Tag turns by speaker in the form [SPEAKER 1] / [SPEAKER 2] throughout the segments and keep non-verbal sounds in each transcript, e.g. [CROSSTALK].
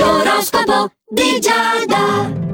[SPEAKER 1] L'oroscopo di Giada.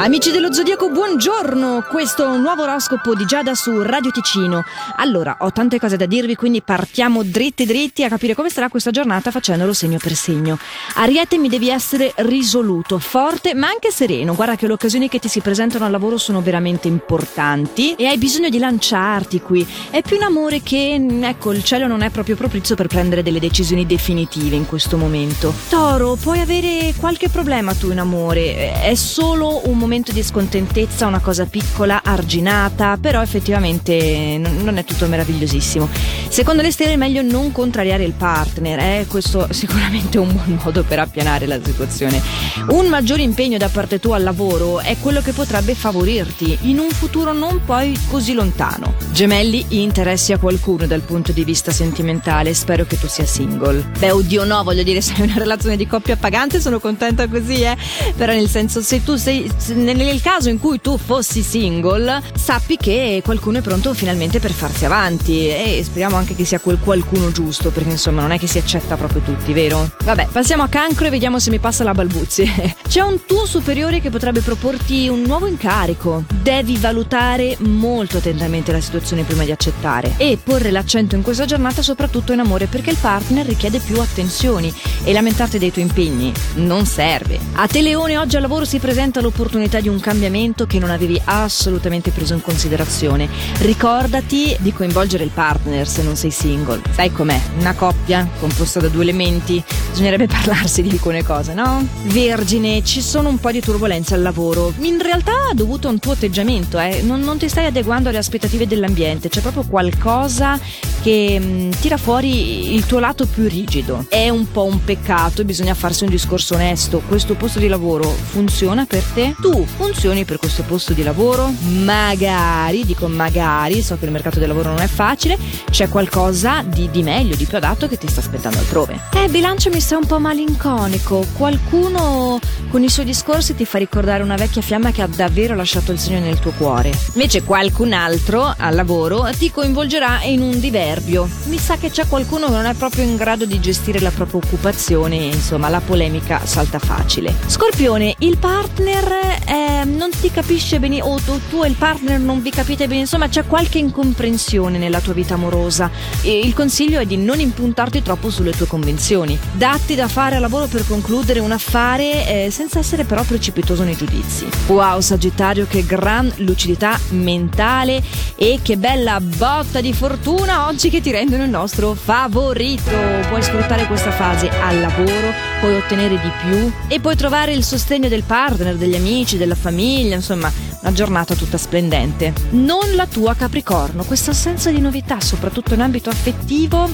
[SPEAKER 2] Amici dello Zodiaco, buongiorno! Questo è un nuovo oroscopo di Giada su Radio Ticino. Allora, ho tante cose da dirvi, quindi partiamo dritti dritti a capire come sarà questa giornata facendolo segno per segno. Ariete mi devi essere risoluto, forte, ma anche sereno. Guarda che le occasioni che ti si presentano al lavoro sono veramente importanti e hai bisogno di lanciarti qui. È più un amore che, ecco, il cielo non è proprio propizio per prendere delle decisioni definitive in questo momento. Toro, puoi avere qualche problema tu in amore, è solo un momento momento di scontentezza, una cosa piccola, arginata, però effettivamente non è tutto meravigliosissimo. Secondo le stelle è meglio non contrariare il partner, eh? questo [LAUGHS] sicuramente è un buon modo per appianare la situazione. Un maggiore impegno da parte tua al lavoro è quello che potrebbe favorirti in un futuro non poi così lontano. Gemelli, interessi a qualcuno dal punto di vista sentimentale, spero che tu sia single. Beh, oddio no, voglio dire, [LAUGHS] se hai una relazione di coppia pagante sono contenta così, eh? Però nel senso, se tu sei nel caso in cui tu fossi single, sappi che qualcuno è pronto finalmente per farsi avanti e speriamo anche che sia quel qualcuno giusto, perché insomma non è che si accetta proprio tutti, vero? Vabbè, passiamo a cancro e vediamo se mi passa la balbuzie. [LAUGHS] C'è un tuo superiore che potrebbe proporti un nuovo incarico. Devi valutare molto attentamente la situazione prima di accettare e porre l'accento in questa giornata soprattutto in amore perché il partner richiede più attenzioni e lamentarti dei tuoi impegni non serve. A te Leone oggi al lavoro si presenta l'opportunità l'opportunità di un cambiamento che non avevi assolutamente preso in considerazione. Ricordati di coinvolgere il partner se non sei single. Sai com'è? Una coppia composta da due elementi. Bisognerebbe [LAUGHS] parlarsi di alcune cose, no? Vergine, ci sono un po' di turbolenze al lavoro. In realtà dovuto a un tuo atteggiamento, eh. non, non ti stai adeguando alle aspettative dell'ambiente. C'è proprio qualcosa che mh, mm, tira fuori il tuo lato più rigido. È un po' un peccato bisogna farsi un discorso onesto. Questo posto di lavoro funziona per te? Tu funzioni per questo posto di lavoro? Magari, dico magari, so che il mercato del lavoro non è facile, c'è qualcosa di, di meglio, di più adatto che ti sta aspettando altrove. Eh, bilancio mi sta un po' malinconico. Qualcuno con i suoi discorsi ti fa ricordare una vecchia fiamma che ha davvero lasciato il segno nel tuo cuore. Invece qualcun altro al lavoro ti coinvolgerà in un diverbio. Mi sa che c'è qualcuno che non è proprio in grado di gestire la propria occupazione e insomma la polemica salta facile. Scorpione, il partner eh, non ti capisce bene o tu, tu, e il partner non vi capite bene, insomma c'è qualche incomprensione nella tua vita amorosa e il consiglio è di non impuntarti troppo sulle tue convenzioni. Datti da fare a lavoro per concludere un affare eh, senza essere però precipitoso nei giudizi. Wow Sagittario, che gran lucidità mentale e che bella botta di fortuna oggi che ti rendono il nostro favorito. Puoi sfruttare questa fase al lavoro, puoi ottenere di più e puoi trovare il sostegno del partner, degli amici, della famiglia, insomma, una giornata tutta splendente. Non la tua Capricorno, questa assenza di novità, soprattutto in ambito affettivo,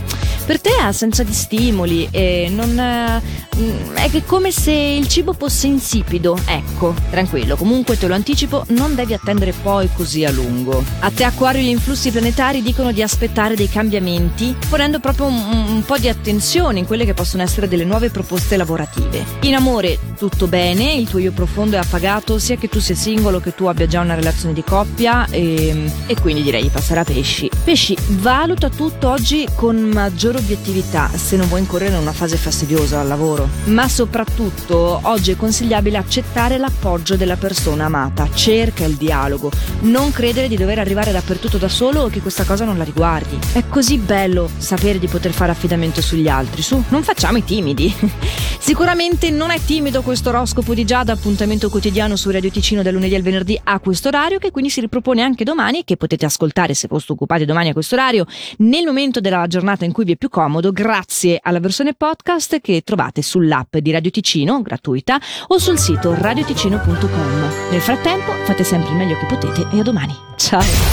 [SPEAKER 2] per te è assenza di stimoli e non è, mm, è come se il cibo fosse insipido. Ecco, tranquillo, comunque te lo anticipo, non devi attendere poi così a lungo. A te Acquario gli influssi planetari dicono di aspettare dei cambiamenti, ponendo proprio un, un po' di attenzione in quelle che possono essere delle nuove proposte lavorative. In amore tutto bene, il tuo io profondo è appagato fatto sia che tu sia singolo che tu abbia già una relazione di coppia e, e quindi direi di passare a pesci. Pesci, valuta tutto oggi con maggiore obiettività se non vuoi incorrere in una fase fastidiosa al lavoro. Ma soprattutto oggi è consigliabile accettare l'appoggio della persona amata. Cerca il dialogo. Non credere di dover arrivare dappertutto da solo o che questa cosa non la riguardi. È così bello sapere di poter fare affidamento sugli altri. Su, non facciamo i timidi. [LAUGHS] Sicuramente non è timido questo oroscopo di Giada, appuntamento quotidiano su Radio Ticino dal lunedì al venerdì a questo orario, che quindi si ripropone anche domani che potete ascoltare se foste occupati domani a questo orario, nel momento della giornata in cui vi è più comodo, grazie alla versione podcast che trovate sull'app di Radio Ticino, gratuita, o sul sito radioticino.com. Nel frattempo fate sempre il meglio che potete e a domani. Ciao!